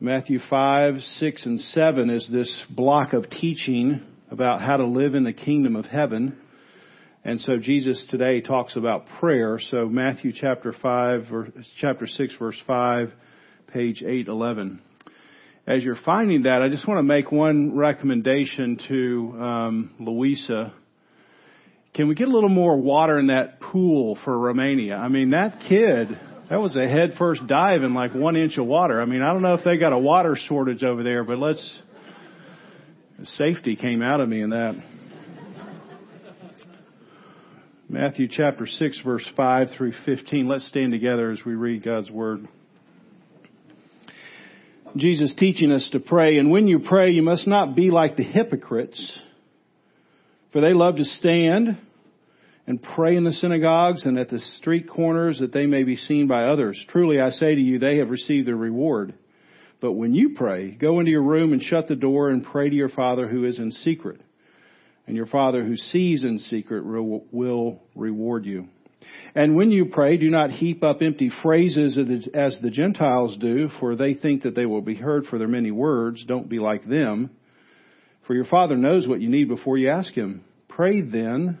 Matthew 5, 6, and 7 is this block of teaching about how to live in the kingdom of heaven. And so Jesus today talks about prayer. So Matthew chapter 5, chapter 6, verse 5, page 811. As you're finding that, I just want to make one recommendation to um, Louisa. Can we get a little more water in that pool for Romania? I mean, that kid that was a head first dive in like one inch of water. I mean, I don't know if they got a water shortage over there, but let's, safety came out of me in that. Matthew chapter 6 verse 5 through 15. Let's stand together as we read God's Word. Jesus teaching us to pray, and when you pray, you must not be like the hypocrites, for they love to stand and pray in the synagogues and at the street corners that they may be seen by others. Truly I say to you, they have received their reward. But when you pray, go into your room and shut the door and pray to your Father who is in secret. And your Father who sees in secret will reward you. And when you pray, do not heap up empty phrases as the Gentiles do, for they think that they will be heard for their many words. Don't be like them. For your Father knows what you need before you ask Him. Pray then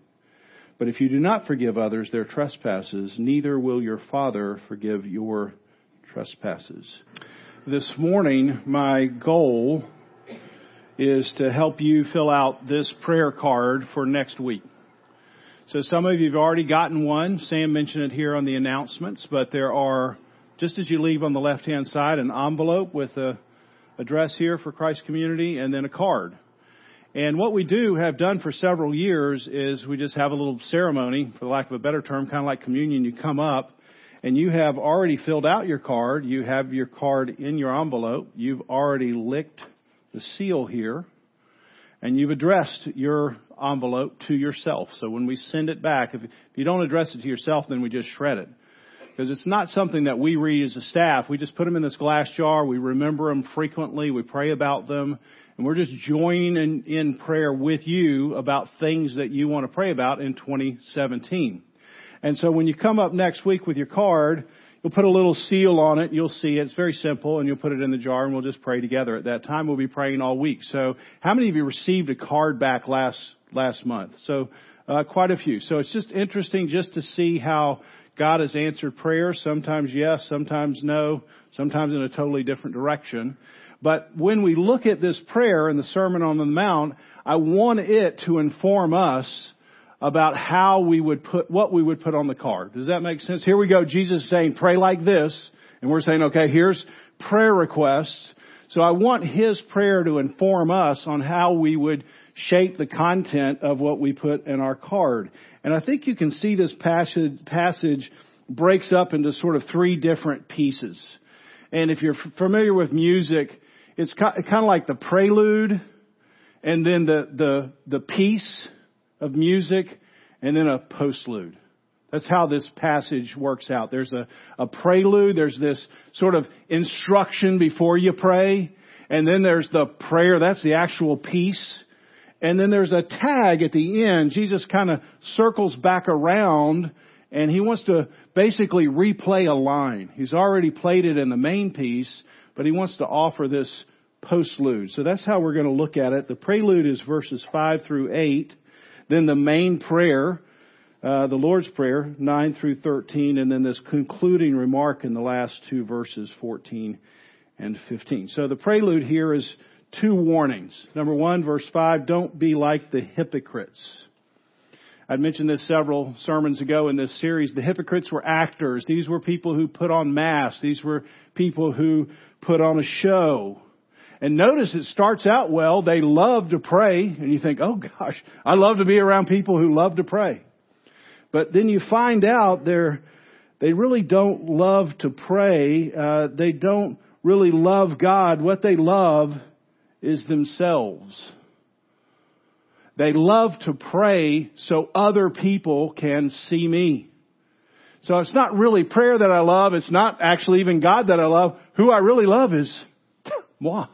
But if you do not forgive others their trespasses, neither will your Father forgive your trespasses. This morning, my goal is to help you fill out this prayer card for next week. So some of you have already gotten one. Sam mentioned it here on the announcements, but there are, just as you leave on the left hand side, an envelope with a address here for Christ Community and then a card. And what we do have done for several years is we just have a little ceremony, for lack of a better term, kind of like communion. You come up and you have already filled out your card. You have your card in your envelope. You've already licked the seal here and you've addressed your envelope to yourself. So when we send it back, if you don't address it to yourself, then we just shred it. Because it's not something that we read as a staff. We just put them in this glass jar. We remember them frequently. We pray about them. And we're just joining in, in prayer with you about things that you want to pray about in 2017. And so when you come up next week with your card, you'll put a little seal on it. You'll see it. It's very simple and you'll put it in the jar and we'll just pray together. At that time, we'll be praying all week. So how many of you received a card back last, last month? So, uh, quite a few. So it's just interesting just to see how God has answered prayers. Sometimes yes, sometimes no, sometimes in a totally different direction. But when we look at this prayer in the Sermon on the Mount, I want it to inform us about how we would put, what we would put on the card. Does that make sense? Here we go. Jesus is saying, pray like this. And we're saying, okay, here's prayer requests. So I want His prayer to inform us on how we would shape the content of what we put in our card. And I think you can see this passage, passage breaks up into sort of three different pieces. And if you're familiar with music, it's kind of like the prelude and then the, the, the piece of music and then a postlude. That's how this passage works out. There's a, a prelude, there's this sort of instruction before you pray, and then there's the prayer, that's the actual piece. And then there's a tag at the end. Jesus kind of circles back around and he wants to basically replay a line. He's already played it in the main piece, but he wants to offer this postlude. So that's how we're going to look at it. The prelude is verses 5 through 8. Then the main prayer, uh, the Lord's Prayer, 9 through 13, and then this concluding remark in the last two verses, 14 and 15. So the prelude here is two warnings. Number one, verse 5, don't be like the hypocrites. I'd mentioned this several sermons ago in this series. The hypocrites were actors. These were people who put on masks. These were people who put on a show. And notice it starts out well. They love to pray. And you think, oh gosh, I love to be around people who love to pray. But then you find out they're, they really don't love to pray. Uh, they don't really love God. What they love is themselves. They love to pray so other people can see me. So it's not really prayer that I love. It's not actually even God that I love. Who I really love is moi.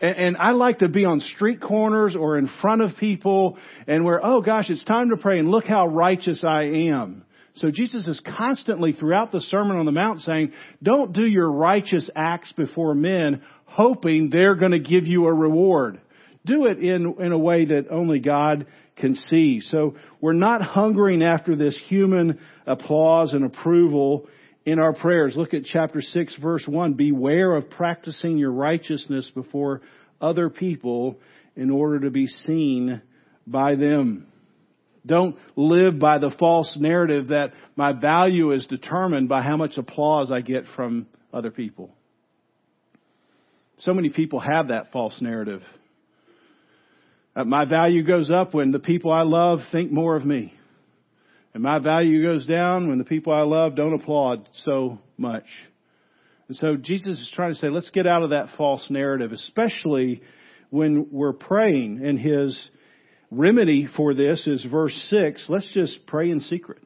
And, and I like to be on street corners or in front of people and where, oh gosh, it's time to pray and look how righteous I am. So Jesus is constantly throughout the Sermon on the Mount saying, don't do your righteous acts before men hoping they're going to give you a reward. Do it in, in a way that only God can see. So we're not hungering after this human applause and approval in our prayers. Look at chapter 6 verse 1. Beware of practicing your righteousness before other people in order to be seen by them. Don't live by the false narrative that my value is determined by how much applause I get from other people. So many people have that false narrative. Uh, my value goes up when the people I love think more of me. And my value goes down when the people I love don't applaud so much. And so Jesus is trying to say, let's get out of that false narrative, especially when we're praying. in his remedy for this is verse 6. Let's just pray in secret.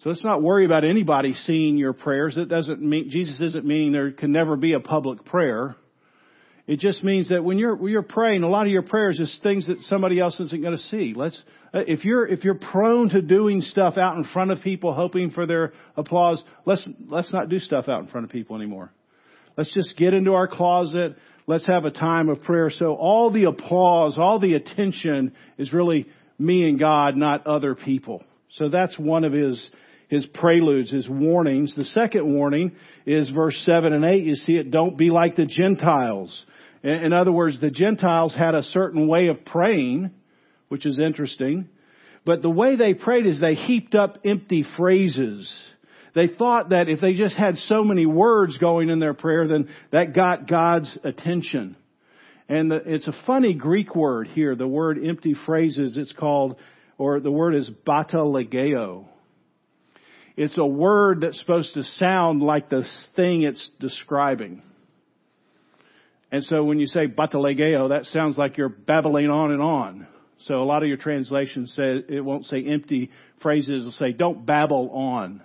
So let's not worry about anybody seeing your prayers. It doesn't mean, Jesus isn't meaning there can never be a public prayer. It just means that when you're when you're praying, a lot of your prayers is things that somebody else isn't going to see. Let's uh, if you're if you're prone to doing stuff out in front of people, hoping for their applause, let's let's not do stuff out in front of people anymore. Let's just get into our closet. Let's have a time of prayer. So all the applause, all the attention is really me and God, not other people. So that's one of his his preludes, his warnings. The second warning is verse 7 and 8. You see it, don't be like the Gentiles. In other words, the Gentiles had a certain way of praying, which is interesting. But the way they prayed is they heaped up empty phrases. They thought that if they just had so many words going in their prayer, then that got God's attention. And it's a funny Greek word here, the word empty phrases, it's called, or the word is batalegeo. It's a word that's supposed to sound like the thing it's describing. And so when you say batalegeo, that sounds like you're babbling on and on. So a lot of your translations say, it won't say empty phrases, it'll say don't babble on.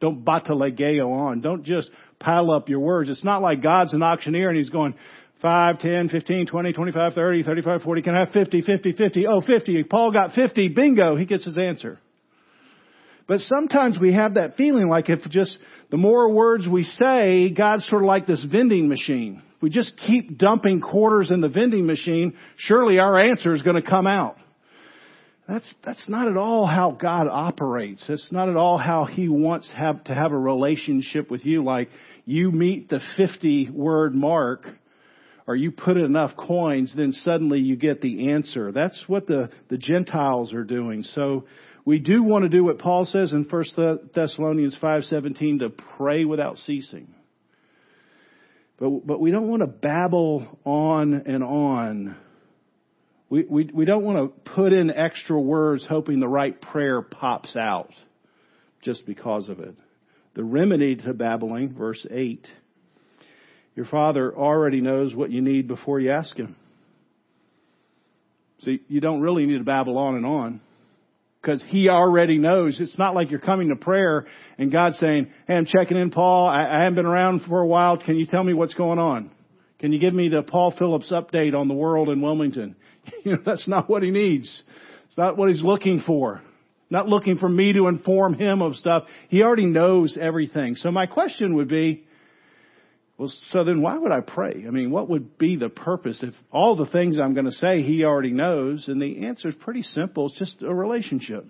Don't batalegeo on. Don't just pile up your words. It's not like God's an auctioneer and he's going, 5, 10, 15, 20, 25, 30, 35, 40. Can I have 50, 50, 50? Oh, 50. Paul got 50. Bingo. He gets his answer. But sometimes we have that feeling like if just the more words we say, God's sort of like this vending machine we just keep dumping quarters in the vending machine, surely our answer is going to come out. That's, that's not at all how God operates. That's not at all how He wants have, to have a relationship with you. Like you meet the 50 word mark or you put enough coins, then suddenly you get the answer. That's what the, the Gentiles are doing. So we do want to do what Paul says in 1 Thessalonians 5:17 to pray without ceasing. But, but we don't want to babble on and on. We, we, we don't want to put in extra words hoping the right prayer pops out just because of it. The remedy to babbling, verse 8. Your father already knows what you need before you ask him. So you don't really need to babble on and on because he already knows. It's not like you're coming to prayer and God's saying, Hey, I'm checking in, Paul. I, I haven't been around for a while. Can you tell me what's going on? Can you give me the Paul Phillips update on the world in Wilmington? You know, that's not what he needs. It's not what he's looking for. Not looking for me to inform him of stuff. He already knows everything. So my question would be, well, so then why would I pray? I mean, what would be the purpose if all the things I'm going to say he already knows? And the answer is pretty simple. It's just a relationship.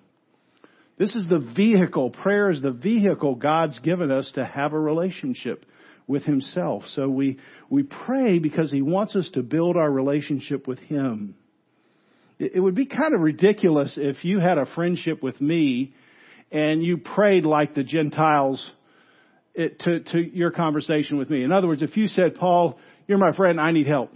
This is the vehicle. Prayer is the vehicle God's given us to have a relationship with himself. So we, we pray because he wants us to build our relationship with him. It, it would be kind of ridiculous if you had a friendship with me and you prayed like the Gentiles it, to, to your conversation with me. In other words, if you said, Paul, you're my friend, I need help.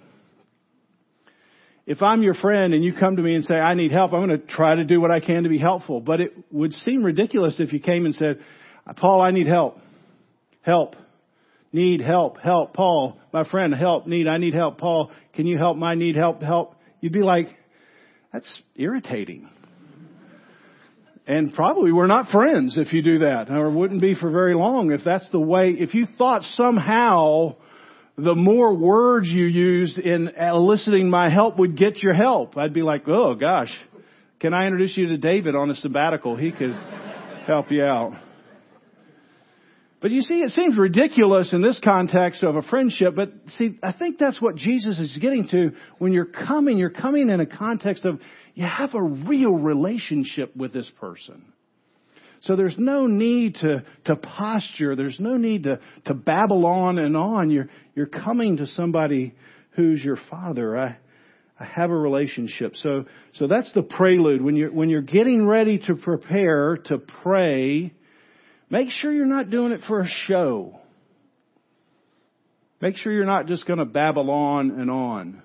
If I'm your friend and you come to me and say, I need help, I'm going to try to do what I can to be helpful. But it would seem ridiculous if you came and said, Paul, I need help. Help. Need help. Help. Paul, my friend, help. Need. I need help. Paul, can you help my need help? Help. You'd be like, That's irritating. And probably we're not friends if you do that, or wouldn't be for very long if that's the way, if you thought somehow the more words you used in eliciting my help would get your help. I'd be like, oh gosh, can I introduce you to David on a sabbatical? He could help you out. But you see, it seems ridiculous in this context of a friendship, but see, I think that's what Jesus is getting to when you're coming, you're coming in a context of you have a real relationship with this person. So there's no need to, to posture. There's no need to, to babble on and on. You're, you're coming to somebody who's your father. I, I have a relationship. So, so that's the prelude. When you're, when you're getting ready to prepare to pray, make sure you're not doing it for a show. Make sure you're not just going to babble on and on.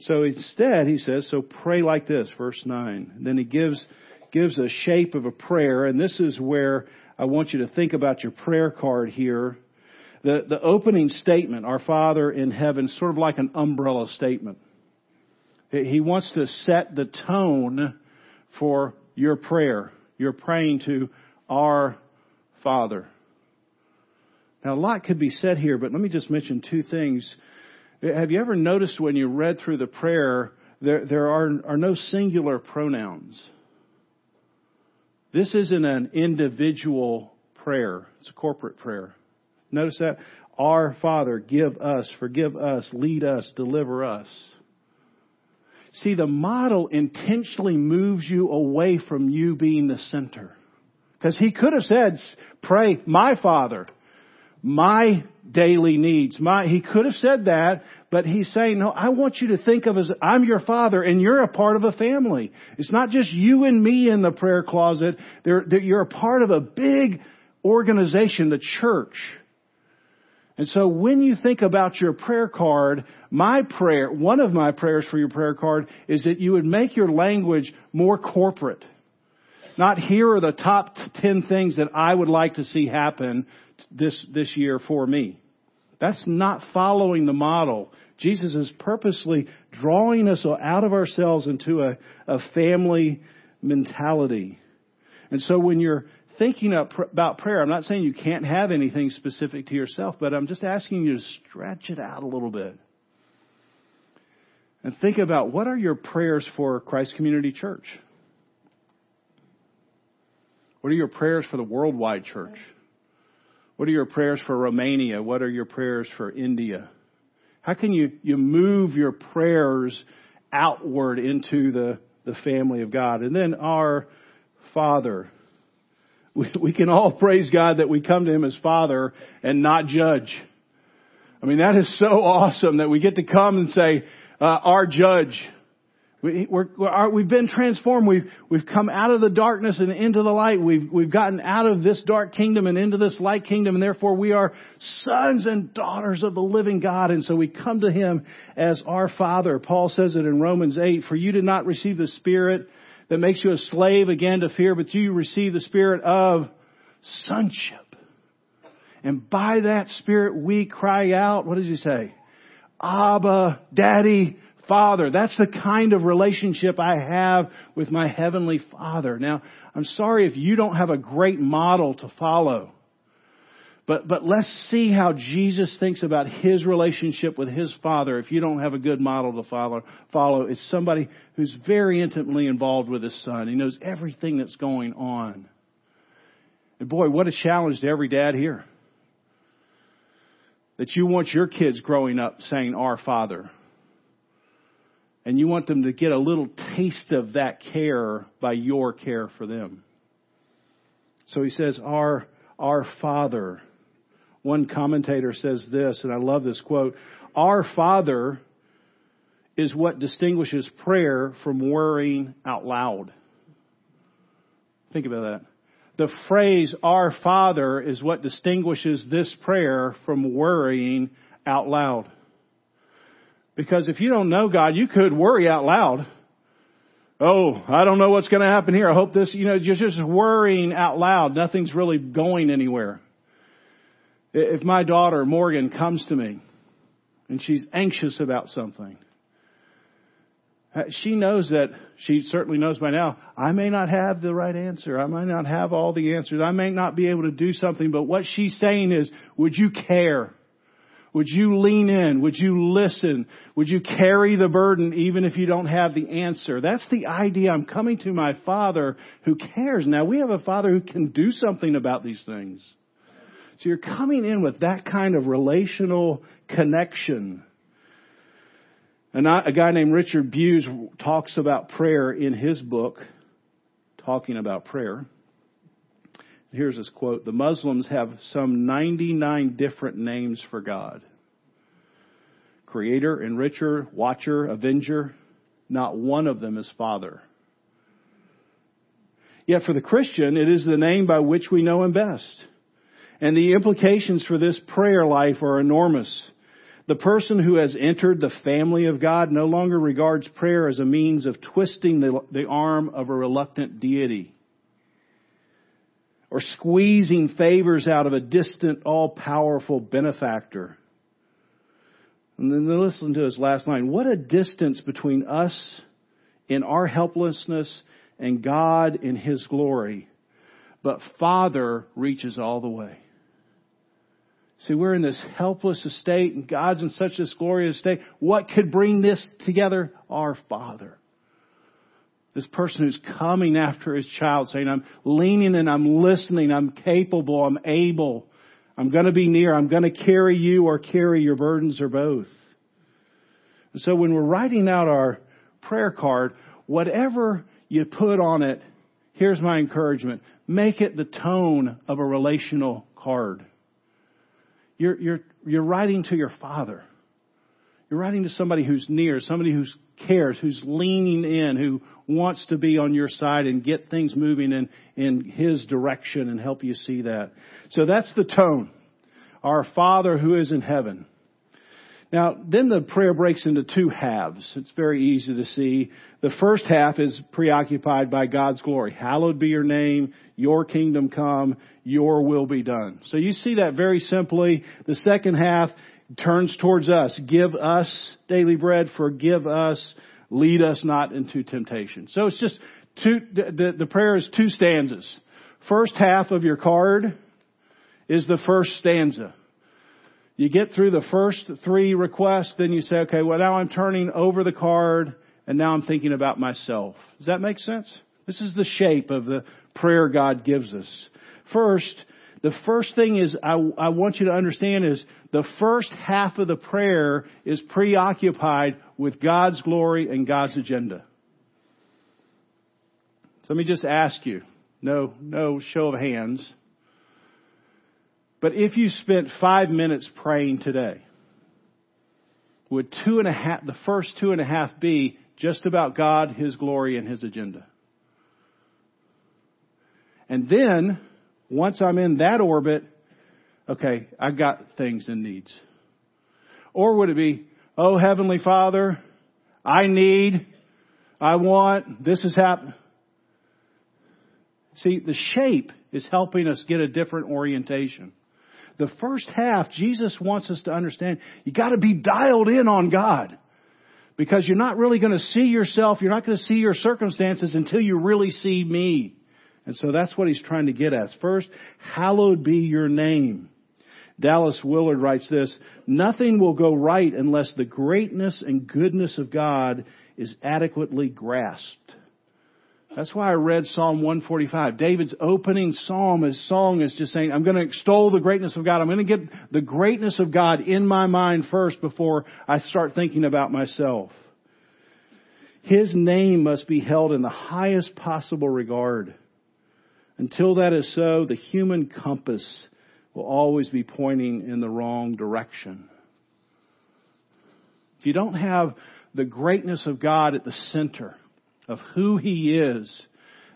So instead, he says, so pray like this, verse 9. And then he gives, gives a shape of a prayer, and this is where I want you to think about your prayer card here. The, the opening statement, our Father in heaven, sort of like an umbrella statement. He wants to set the tone for your prayer. You're praying to our Father. Now, a lot could be said here, but let me just mention two things have you ever noticed when you read through the prayer, there, there are, are no singular pronouns? This isn't an individual prayer. It's a corporate prayer. Notice that? Our Father, give us, forgive us, lead us, deliver us. See, the model intentionally moves you away from you being the center. Because he could have said, pray, my Father my daily needs. My, he could have said that, but he's saying, no, I want you to think of as, I'm your father and you're a part of a family. It's not just you and me in the prayer closet. They're, they're, you're a part of a big organization, the church. And so when you think about your prayer card, my prayer, one of my prayers for your prayer card is that you would make your language more corporate. Not here are the top 10 things that I would like to see happen this, this year for me. That's not following the model. Jesus is purposely drawing us out of ourselves into a, a family mentality. And so when you're thinking about prayer, I'm not saying you can't have anything specific to yourself, but I'm just asking you to stretch it out a little bit. And think about what are your prayers for Christ Community Church? What are your prayers for the worldwide church? What are your prayers for Romania? What are your prayers for India? How can you, you move your prayers outward into the, the family of God? And then our Father. We, we can all praise God that we come to Him as Father and not judge. I mean, that is so awesome that we get to come and say, uh, our judge. We, have been transformed. We've, we've come out of the darkness and into the light. We've, we've gotten out of this dark kingdom and into this light kingdom, and therefore we are sons and daughters of the living God. And so we come to Him as our Father. Paul says it in Romans 8, for you did not receive the Spirit that makes you a slave again to fear, but you received the Spirit of sonship. And by that Spirit we cry out, what does he say? Abba, Daddy, Father. That's the kind of relationship I have with my Heavenly Father. Now, I'm sorry if you don't have a great model to follow. But, but let's see how Jesus thinks about His relationship with His Father. If you don't have a good model to follow, follow, it's somebody who's very intimately involved with His Son. He knows everything that's going on. And boy, what a challenge to every dad here. That you want your kids growing up saying, Our Father and you want them to get a little taste of that care by your care for them. So he says, our, our Father. One commentator says this, and I love this quote, our Father is what distinguishes prayer from worrying out loud. Think about that. The phrase, our Father, is what distinguishes this prayer from worrying out loud. Because if you don't know God, you could worry out loud. Oh, I don't know what's going to happen here. I hope this, you know, you're just worrying out loud. Nothing's really going anywhere. If my daughter, Morgan, comes to me and she's anxious about something, Uh, she knows that, she certainly knows by now, I may not have the right answer. I might not have all the answers. I may not be able to do something, but what she's saying is, would you care? Would you lean in? Would you listen? Would you carry the burden even if you don't have the answer? That's the idea. I'm coming to my Father who cares. Now we have a Father who can do something about these things. So you're coming in with that kind of relational connection. And a guy named Richard Bewes talks about prayer in his book, talking about prayer. Here's his quote The Muslims have some 99 different names for God Creator, Enricher, Watcher, Avenger. Not one of them is Father. Yet for the Christian, it is the name by which we know Him best. And the implications for this prayer life are enormous. The person who has entered the family of God no longer regards prayer as a means of twisting the, the arm of a reluctant deity or squeezing favors out of a distant, all-powerful benefactor. And then listen to his last line. What a distance between us in our helplessness and God in His glory. But Father reaches all the way. See, we're in this helpless state and God's in such this glorious state. What could bring this together? Our Father. This person who's coming after his child saying, I'm leaning and I'm listening, I'm capable, I'm able, I'm gonna be near, I'm gonna carry you or carry your burdens or both. And so when we're writing out our prayer card, whatever you put on it, here's my encouragement. Make it the tone of a relational card. You're, you're, you're writing to your father. You're writing to somebody who's near, somebody who cares, who's leaning in, who wants to be on your side and get things moving in, in his direction and help you see that. So that's the tone. Our Father who is in heaven. Now, then the prayer breaks into two halves. It's very easy to see. The first half is preoccupied by God's glory. Hallowed be your name, your kingdom come, your will be done. So you see that very simply. The second half turns towards us. Give us daily bread, forgive us, lead us not into temptation. So it's just two, the, the prayer is two stanzas. First half of your card is the first stanza. You get through the first three requests, then you say, okay, well now I'm turning over the card and now I'm thinking about myself. Does that make sense? This is the shape of the prayer God gives us. First, the first thing is I, I want you to understand is the first half of the prayer is preoccupied with God's glory and God's agenda. So let me just ask you, no, no show of hands. But if you spent five minutes praying today, would two and a half, the first two and a half be just about God, His glory, and His agenda? And then, once I'm in that orbit, okay, I've got things and needs. Or would it be, oh Heavenly Father, I need, I want, this has happened. See, the shape is helping us get a different orientation the first half, Jesus wants us to understand you gotta be dialed in on God. Because you're not really gonna see yourself, you're not gonna see your circumstances until you really see me. And so that's what he's trying to get at. First, hallowed be your name. Dallas Willard writes this, nothing will go right unless the greatness and goodness of God is adequately grasped. That's why I read Psalm 145. David's opening psalm, his song is just saying, I'm going to extol the greatness of God. I'm going to get the greatness of God in my mind first before I start thinking about myself. His name must be held in the highest possible regard. Until that is so, the human compass will always be pointing in the wrong direction. If you don't have the greatness of God at the center, of who He is,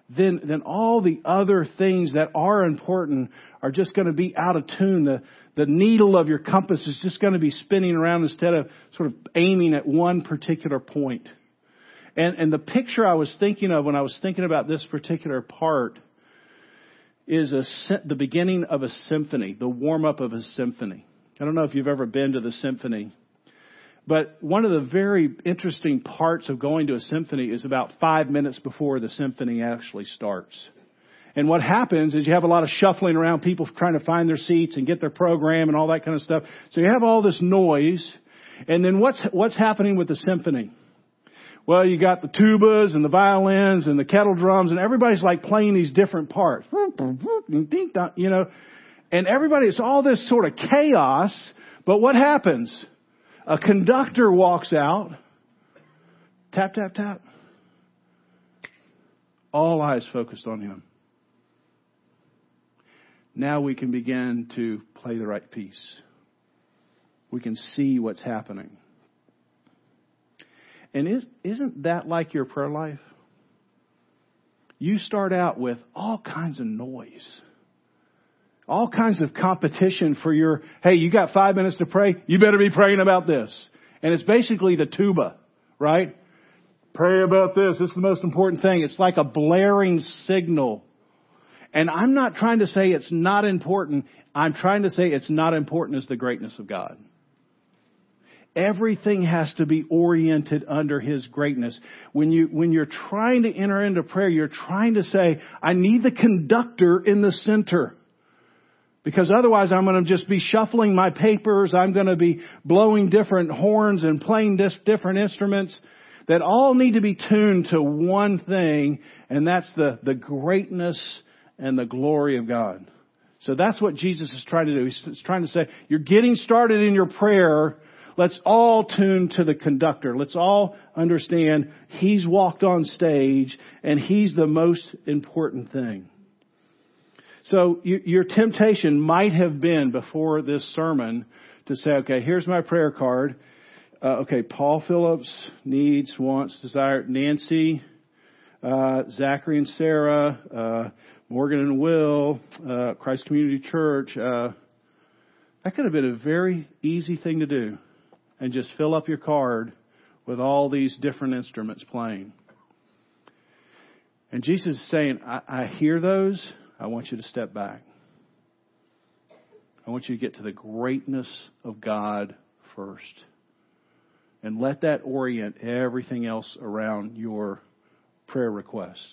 then, then all the other things that are important are just going to be out of tune. The, the needle of your compass is just going to be spinning around instead of sort of aiming at one particular point. And, and the picture I was thinking of when I was thinking about this particular part is a, the beginning of a symphony, the warm up of a symphony. I don't know if you've ever been to the symphony, But one of the very interesting parts of going to a symphony is about five minutes before the symphony actually starts. And what happens is you have a lot of shuffling around, people trying to find their seats and get their program and all that kind of stuff. So you have all this noise. And then what's, what's happening with the symphony? Well, you got the tubas and the violins and the kettle drums and everybody's like playing these different parts. You know, and everybody, it's all this sort of chaos. But what happens? A conductor walks out. Tap, tap, tap. All eyes focused on him. Now we can begin to play the right piece. We can see what's happening. And is, isn't that like your prayer life? You start out with all kinds of noise. All kinds of competition for your, hey, you got five minutes to pray, you better be praying about this. And it's basically the tuba, right? Pray about this, this is the most important thing. It's like a blaring signal. And I'm not trying to say it's not important, I'm trying to say it's not important as the greatness of God. Everything has to be oriented under His greatness. When you, when you're trying to enter into prayer, you're trying to say, I need the conductor in the center. Because otherwise I'm going to just be shuffling my papers, I'm going to be blowing different horns and playing different instruments that all need to be tuned to one thing, and that's the, the greatness and the glory of God. So that's what Jesus is trying to do. He's trying to say, you're getting started in your prayer, Let's all tune to the conductor. Let's all understand he's walked on stage and he's the most important thing. So you, your temptation might have been before this sermon to say, okay, here's my prayer card. Uh, okay, Paul Phillips needs, wants, desire, Nancy, uh, Zachary and Sarah, uh, Morgan and Will, uh, Christ Community Church. Uh, that could have been a very easy thing to do and just fill up your card with all these different instruments playing. And Jesus is saying, I, I hear those. I want you to step back. I want you to get to the greatness of God first. And let that orient everything else around your prayer request.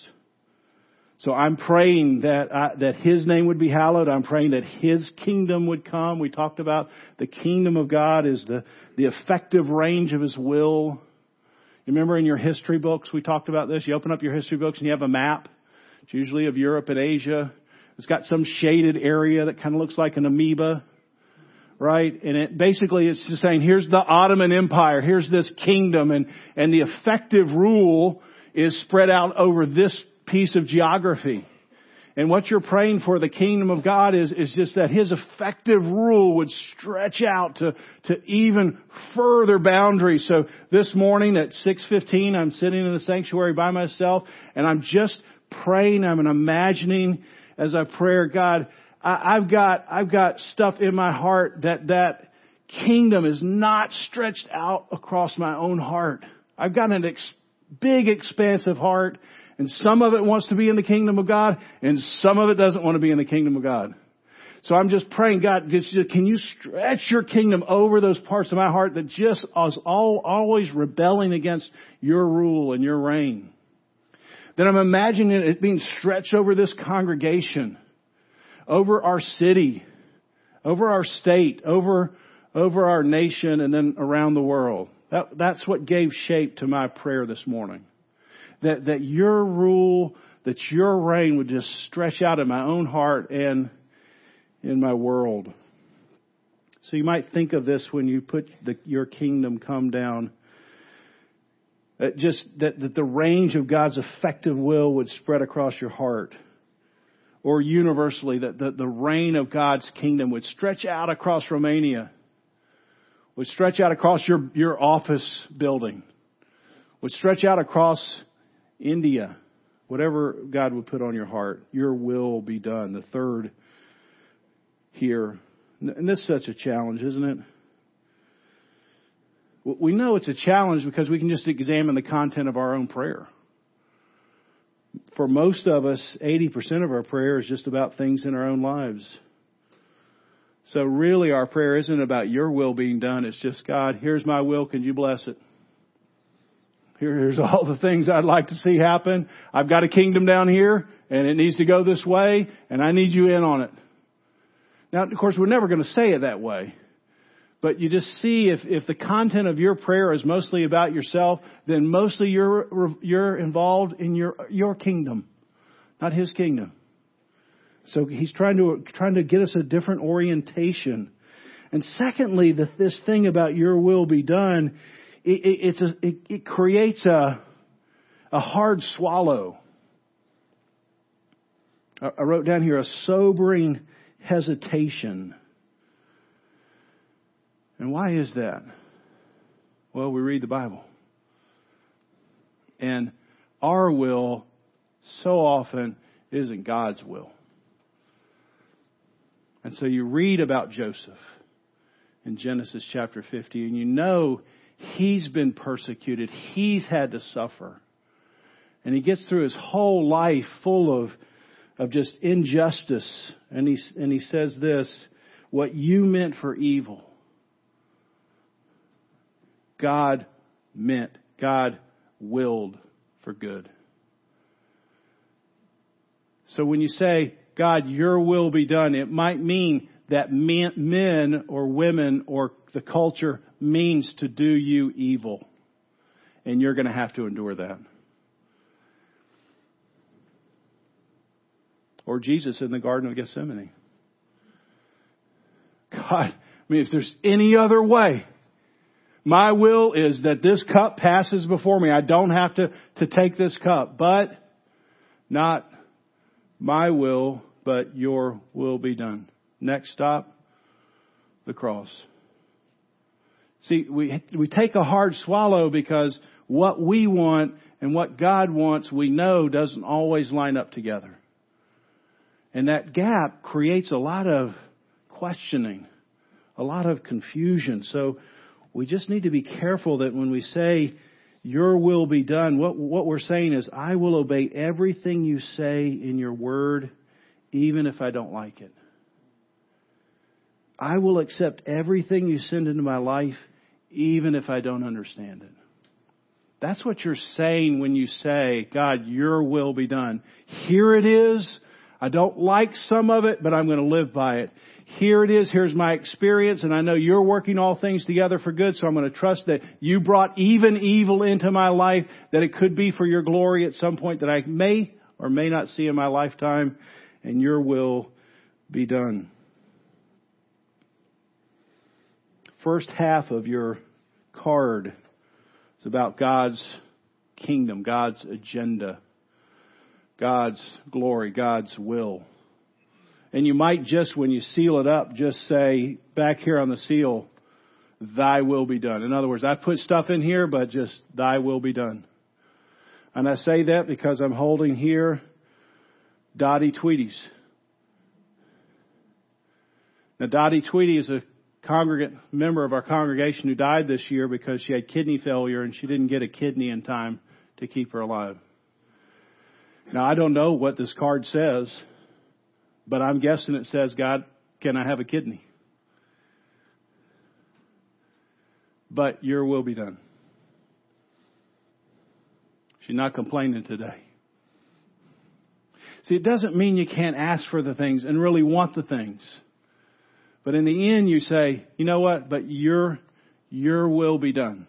So I'm praying that I, that His name would be hallowed. I'm praying that His kingdom would come. We talked about the kingdom of God is the, the effective range of His will. You remember in your history books we talked about this? You open up your history books and you have a map. It's usually of Europe and Asia. It's got some shaded area that kind of looks like an amoeba. Right? And it basically it's just saying here's the Ottoman Empire, here's this kingdom and, and the effective rule is spread out over this piece of geography. And what you're praying for the kingdom of God is, is just that His effective rule would stretch out to, to even further boundaries. So this morning at 6.15, I'm sitting in the sanctuary by myself and I'm just praying, I'm imagining as I pray, God, I, I've got, I've got stuff in my heart that that kingdom is not stretched out across my own heart. I've got an ex- big expansive heart and some of it wants to be in the kingdom of God, and some of it doesn't want to be in the kingdom of God. So I'm just praying, God, can you stretch your kingdom over those parts of my heart that just is all, always rebelling against your rule and your reign? Then I'm imagining it being stretched over this congregation, over our city, over our state, over, over our nation, and then around the world. That, that's what gave shape to my prayer this morning that, that your rule, that your reign would just stretch out in my own heart and in my world. So you might think of this when you put the, your kingdom come down. That just that, that the range of God's effective will would spread across your heart. Or universally, that the, the reign of God's kingdom would stretch out across Romania, would stretch out across your, your office building, would stretch out across India, whatever God would put on your heart, your will be done. The third here, and this is such a challenge, isn't it? We know it's a challenge because we can just examine the content of our own prayer. For most of us, 80% of our prayer is just about things in our own lives. So really our prayer isn't about your will being done. It's just, God, here's my will. Can you bless it? Here's all the things I'd like to see happen. I've got a kingdom down here and it needs to go this way and I need you in on it. Now, of course, we're never going to say it that way. But you just see if, if the content of your prayer is mostly about yourself, then mostly you're, you're involved in your, your kingdom, not his kingdom. So he's trying to, trying to get us a different orientation. And secondly, the, this thing about your will be done, it, it, it's a, it, it creates a, a hard swallow. I wrote down here a sobering hesitation. And why is that? Well, we read the Bible. And our will so often isn't God's will. And so you read about Joseph in Genesis chapter 50 and you know he's been persecuted. He's had to suffer. And he gets through his whole life full of, of just injustice. And he, and he says this, what you meant for evil, God meant, God willed for good. So when you say, God, your will be done, it might mean that men or women or the culture means to do you evil. And you're going to have to endure that. Or Jesus in the Garden of Gethsemane. God, I mean, if there's any other way, my will is that this cup passes before me. I don't have to, to take this cup, but not my will, but your will be done. Next stop, the cross. See, we, we take a hard swallow because what we want and what God wants, we know doesn't always line up together. And that gap creates a lot of questioning, a lot of confusion. So we just need to be careful that when we say, your will be done, what, what we're saying is, I will obey everything you say in your word, even if I don't like it. I will accept everything you send into my life, even if I don't understand it. That's what you're saying when you say, God, your will be done. Here it is. I don't like some of it, but I'm going to live by it. Here it is. Here's my experience, and I know you're working all things together for good, so I'm going to trust that you brought even evil into my life, that it could be for your glory at some point that I may or may not see in my lifetime, and your will be done. First half of your card is about God's kingdom, God's agenda. God's glory, God's will. And you might just, when you seal it up, just say back here on the seal, thy will be done. In other words, I put stuff in here, but just thy will be done. And I say that because I'm holding here Dottie Tweedy's. Now Dottie Tweedy is a congregant member of our congregation who died this year because she had kidney failure and she didn't get a kidney in time to keep her alive. Now, I don't know what this card says, but I'm guessing it says, God, can I have a kidney? But your will be done. She's not complaining today. See, it doesn't mean you can't ask for the things and really want the things. But in the end, you say, you know what? But your, your will be done.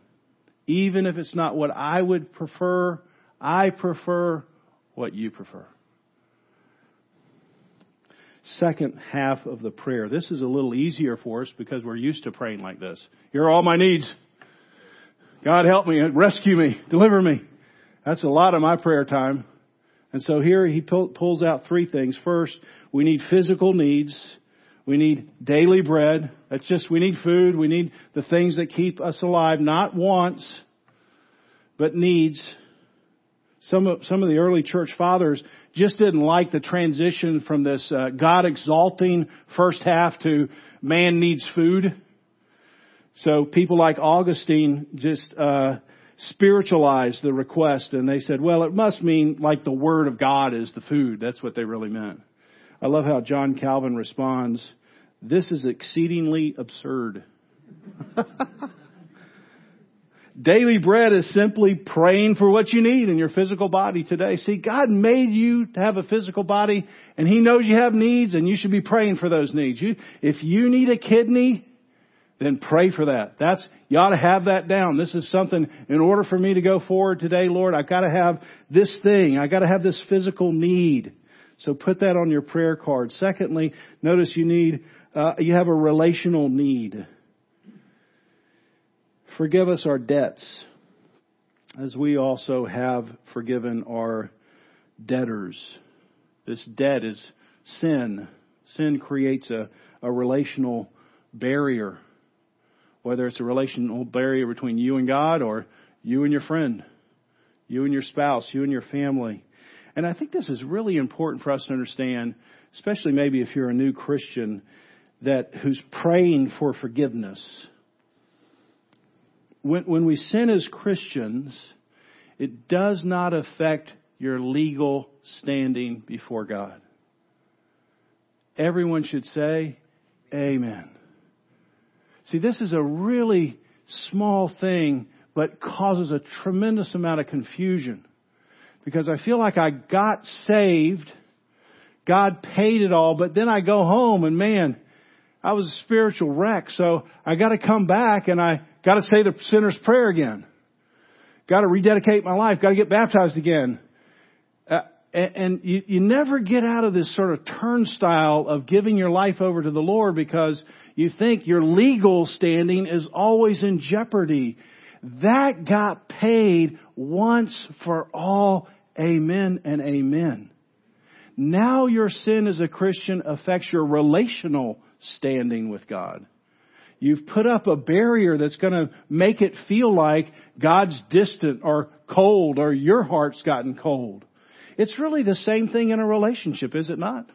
Even if it's not what I would prefer, I prefer what you prefer. Second half of the prayer. This is a little easier for us because we're used to praying like this. Here are all my needs. God help me, rescue me, deliver me. That's a lot of my prayer time. And so here he pulls out three things. First, we need physical needs. We need daily bread. That's just, we need food. We need the things that keep us alive, not wants, but needs. Some of, some of the early church fathers just didn't like the transition from this uh, God exalting first half to man needs food. So people like Augustine just uh, spiritualized the request, and they said, "Well, it must mean like the Word of God is the food." That's what they really meant. I love how John Calvin responds This is exceedingly absurd. Daily bread is simply praying for what you need in your physical body today. See, God made you to have a physical body and He knows you have needs and you should be praying for those needs. You, if you need a kidney, then pray for that. That's, you ought to have that down. This is something, in order for me to go forward today, Lord, I've got to have this thing. I've got to have this physical need. So put that on your prayer card. Secondly, notice you need, uh, you have a relational need. Forgive us our debts as we also have forgiven our debtors. This debt is sin. Sin creates a, a relational barrier, whether it's a relational barrier between you and God or you and your friend, you and your spouse, you and your family. And I think this is really important for us to understand, especially maybe if you're a new Christian that who's praying for forgiveness when, when we sin as Christians, it does not affect your legal standing before God. Everyone should say, Amen. See, this is a really small thing, but causes a tremendous amount of confusion. Because I feel like I got saved, God paid it all, but then I go home and man, I was a spiritual wreck, so I gotta come back and I Got to say the sinner's prayer again. Got to rededicate my life. Got to get baptized again. Uh, and, and you, you never get out of this sort of turnstile of giving your life over to the Lord because you think your legal standing is always in jeopardy. That got paid once for all. Amen and amen. Now your sin as a Christian affects your relational standing with God. You've put up a barrier that's going to make it feel like God's distant or cold or your heart's gotten cold. It's really the same thing in a relationship, is it not?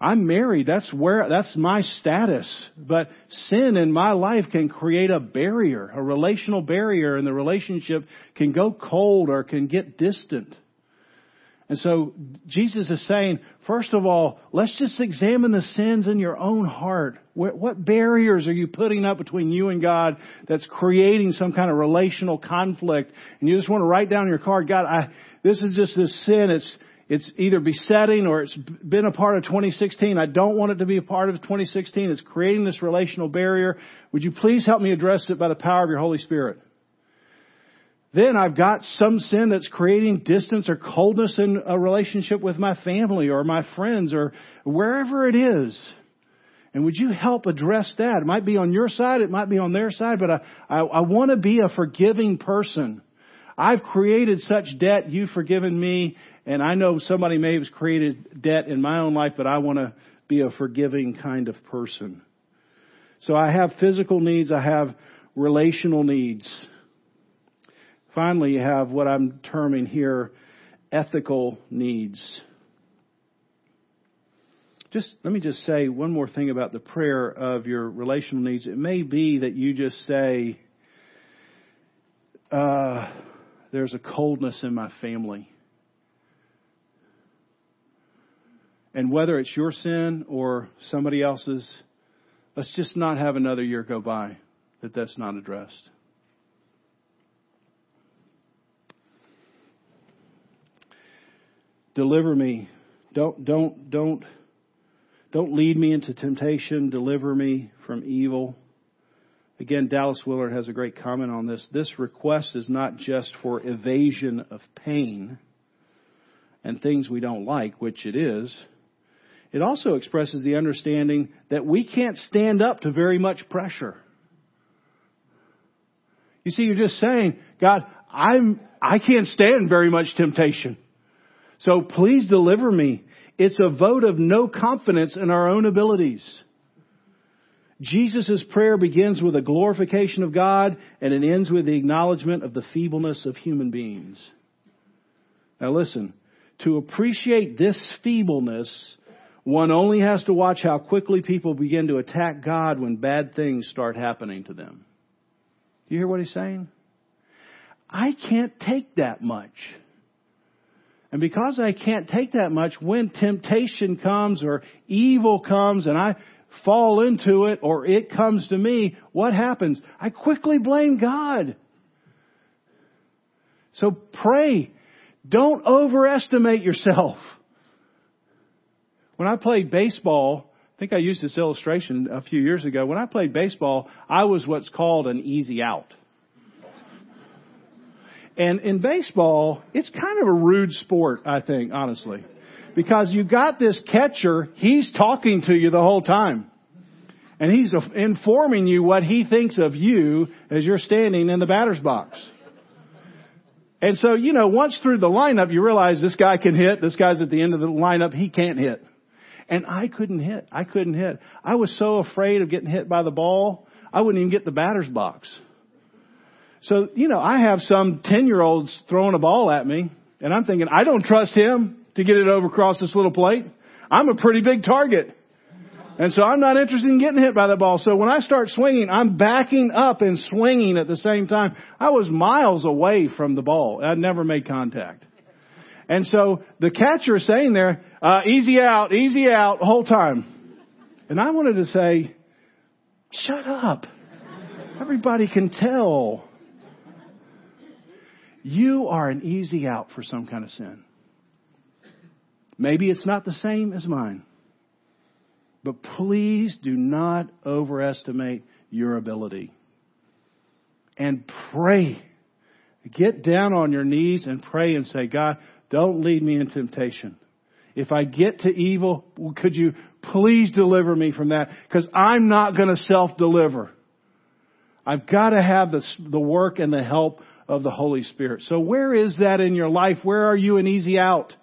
I'm married. That's where, that's my status. But sin in my life can create a barrier, a relational barrier, and the relationship can go cold or can get distant. And so Jesus is saying, first of all, let's just examine the sins in your own heart. What barriers are you putting up between you and God that's creating some kind of relational conflict? And you just want to write down your card, God, I, this is just this sin. It's, it's either besetting or it's been a part of 2016. I don't want it to be a part of 2016. It's creating this relational barrier. Would you please help me address it by the power of your Holy Spirit? Then I've got some sin that's creating distance or coldness in a relationship with my family or my friends or wherever it is. And would you help address that? It might be on your side, it might be on their side, but I, I, I want to be a forgiving person. I've created such debt, you've forgiven me, and I know somebody may have created debt in my own life, but I want to be a forgiving kind of person. So I have physical needs, I have relational needs. Finally, you have what I'm terming here ethical needs. Just let me just say one more thing about the prayer of your relational needs. It may be that you just say, uh, "There's a coldness in my family," and whether it's your sin or somebody else's, let's just not have another year go by that that's not addressed. Deliver me. Don't, don't, don't, don't lead me into temptation. Deliver me from evil. Again, Dallas Willard has a great comment on this. This request is not just for evasion of pain and things we don't like, which it is. It also expresses the understanding that we can't stand up to very much pressure. You see, you're just saying, God, I'm, I can't stand very much temptation. So please deliver me. It's a vote of no confidence in our own abilities. Jesus' prayer begins with a glorification of God and it ends with the acknowledgement of the feebleness of human beings. Now listen, to appreciate this feebleness, one only has to watch how quickly people begin to attack God when bad things start happening to them. Do you hear what he's saying? I can't take that much. And because I can't take that much, when temptation comes or evil comes and I fall into it or it comes to me, what happens? I quickly blame God. So pray. Don't overestimate yourself. When I played baseball, I think I used this illustration a few years ago. When I played baseball, I was what's called an easy out. And in baseball, it's kind of a rude sport, I think, honestly. Because you got this catcher, he's talking to you the whole time. And he's informing you what he thinks of you as you're standing in the batter's box. And so, you know, once through the lineup, you realize this guy can hit, this guy's at the end of the lineup, he can't hit. And I couldn't hit. I couldn't hit. I was so afraid of getting hit by the ball, I wouldn't even get the batter's box. So, you know, I have some 10 year olds throwing a ball at me, and I'm thinking, I don't trust him to get it over across this little plate. I'm a pretty big target. And so I'm not interested in getting hit by the ball. So when I start swinging, I'm backing up and swinging at the same time. I was miles away from the ball. I'd never made contact. And so the catcher is saying there, uh, easy out, easy out, whole time. And I wanted to say, shut up. Everybody can tell. You are an easy out for some kind of sin. Maybe it's not the same as mine. But please do not overestimate your ability. And pray. Get down on your knees and pray and say, God, don't lead me in temptation. If I get to evil, could you please deliver me from that? Because I'm not going to self-deliver. I've got to have the, the work and the help of the Holy Spirit. So where is that in your life? Where are you an easy out?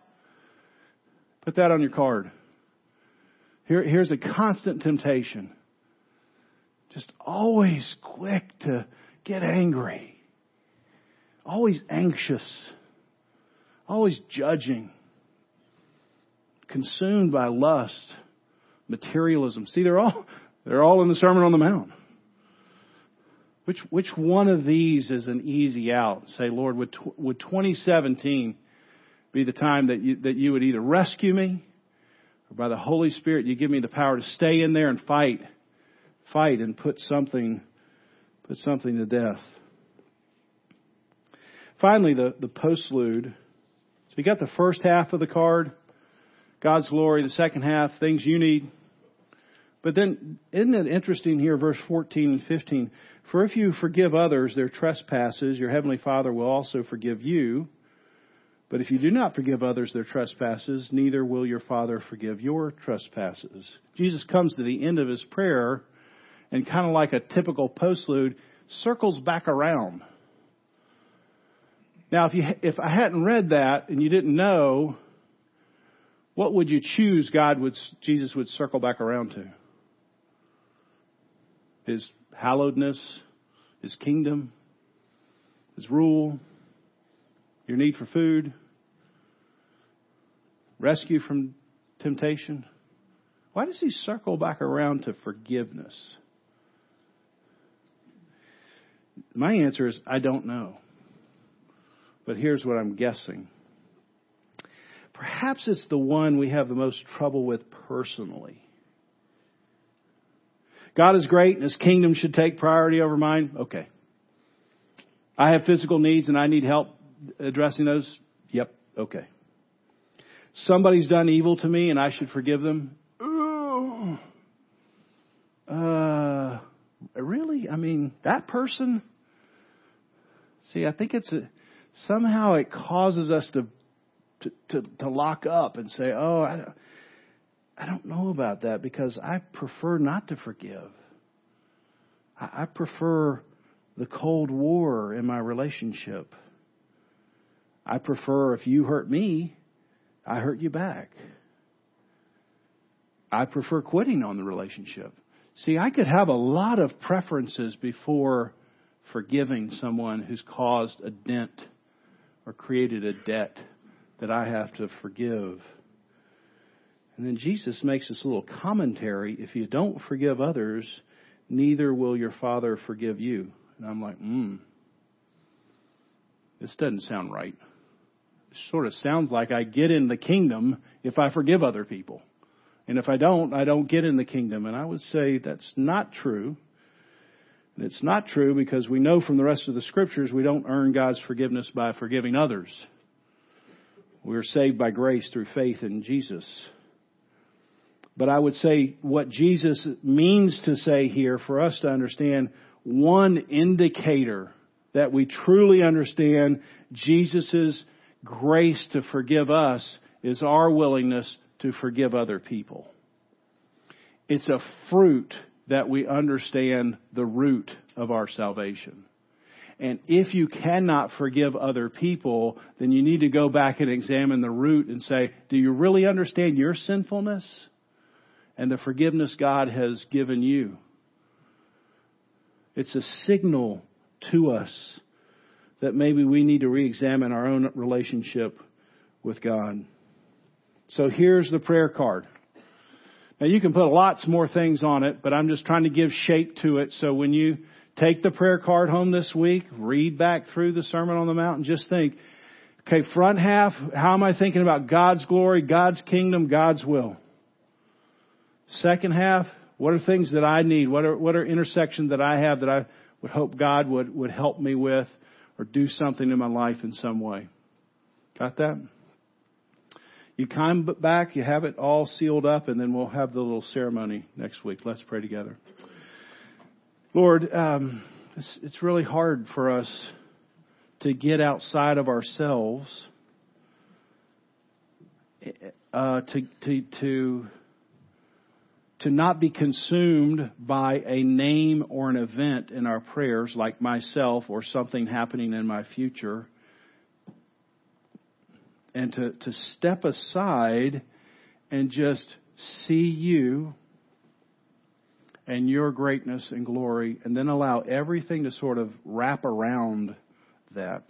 Put that on your card. Here, here's a constant temptation. Just always quick to get angry. Always anxious always judging, consumed by lust, materialism. See, they're all, they're all in the Sermon on the Mount. Which, which one of these is an easy out? Say, Lord, would, would 2017 be the time that you, that you would either rescue me or by the Holy Spirit you give me the power to stay in there and fight, fight and put something, put something to death. Finally, the, the postlude so you got the first half of the card, God's glory, the second half, things you need. But then, isn't it interesting here, verse 14 and 15? For if you forgive others their trespasses, your heavenly Father will also forgive you. But if you do not forgive others their trespasses, neither will your Father forgive your trespasses. Jesus comes to the end of his prayer and kind of like a typical postlude, circles back around. Now, if you, if I hadn't read that and you didn't know, what would you choose God would, Jesus would circle back around to? His hallowedness, His kingdom, His rule, your need for food, rescue from temptation. Why does He circle back around to forgiveness? My answer is, I don't know. But here's what I'm guessing. Perhaps it's the one we have the most trouble with personally. God is great and His kingdom should take priority over mine. Okay. I have physical needs and I need help addressing those. Yep. Okay. Somebody's done evil to me and I should forgive them. Uh, really? I mean, that person? See, I think it's a, somehow it causes us to, to, to, to lock up and say, oh, I, don't, I don't know about that because I prefer not to forgive. I, I prefer the Cold War in my relationship. I prefer if you hurt me, I hurt you back. I prefer quitting on the relationship. See, I could have a lot of preferences before forgiving someone who's caused a dent or created a debt that I have to forgive. And then Jesus makes this little commentary if you don't forgive others, neither will your Father forgive you. And I'm like, hmm, this doesn't sound right. It sort of sounds like I get in the kingdom if I forgive other people. And if I don't, I don't get in the kingdom. And I would say that's not true. And it's not true because we know from the rest of the scriptures we don't earn God's forgiveness by forgiving others. We're saved by grace through faith in Jesus. But I would say what Jesus means to say here for us to understand one indicator that we truly understand Jesus' grace to forgive us is our willingness to forgive other people. It's a fruit that we understand the root of our salvation. And if you cannot forgive other people, then you need to go back and examine the root and say, do you really understand your sinfulness and the forgiveness God has given you? It's a signal to us that maybe we need to re-examine our own relationship with God. So here's the prayer card. Now you can put lots more things on it, but I'm just trying to give shape to it. So when you take the prayer card home this week, read back through the Sermon on the Mount and just think, okay, front half, how am I thinking about God's glory, God's kingdom, God's will? Second half, what are things that I need? What are, what are intersections that I have that I would hope God would, would help me with or do something in my life in some way? Got that? You come back, you have it all sealed up, and then we'll have the little ceremony next week. Let's pray together. Lord, um, it's, it's really hard for us to get outside of ourselves, uh, to, to, to to not be consumed by a name or an event in our prayers, like myself or something happening in my future, and to, to step aside and just see you and your greatness and glory, and then allow everything to sort of wrap around that.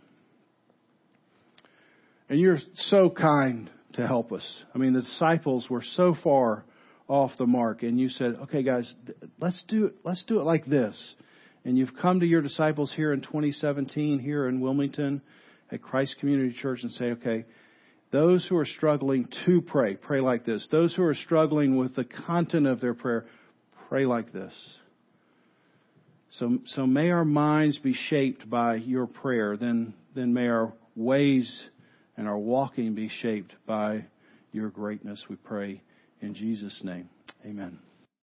And you're so kind to help us. I mean, the disciples were so far off the mark and you said, okay guys, let's do it, let's do it like this. And you've come to your disciples here in 2017 here in Wilmington at Christ Community Church and say, okay, those who are struggling to pray, pray like this. Those who are struggling with the content of their prayer, pray like this. So, so may our minds be shaped by your prayer. Then, then may our ways and our walking be shaped by your greatness, we pray. In Jesus' name, amen.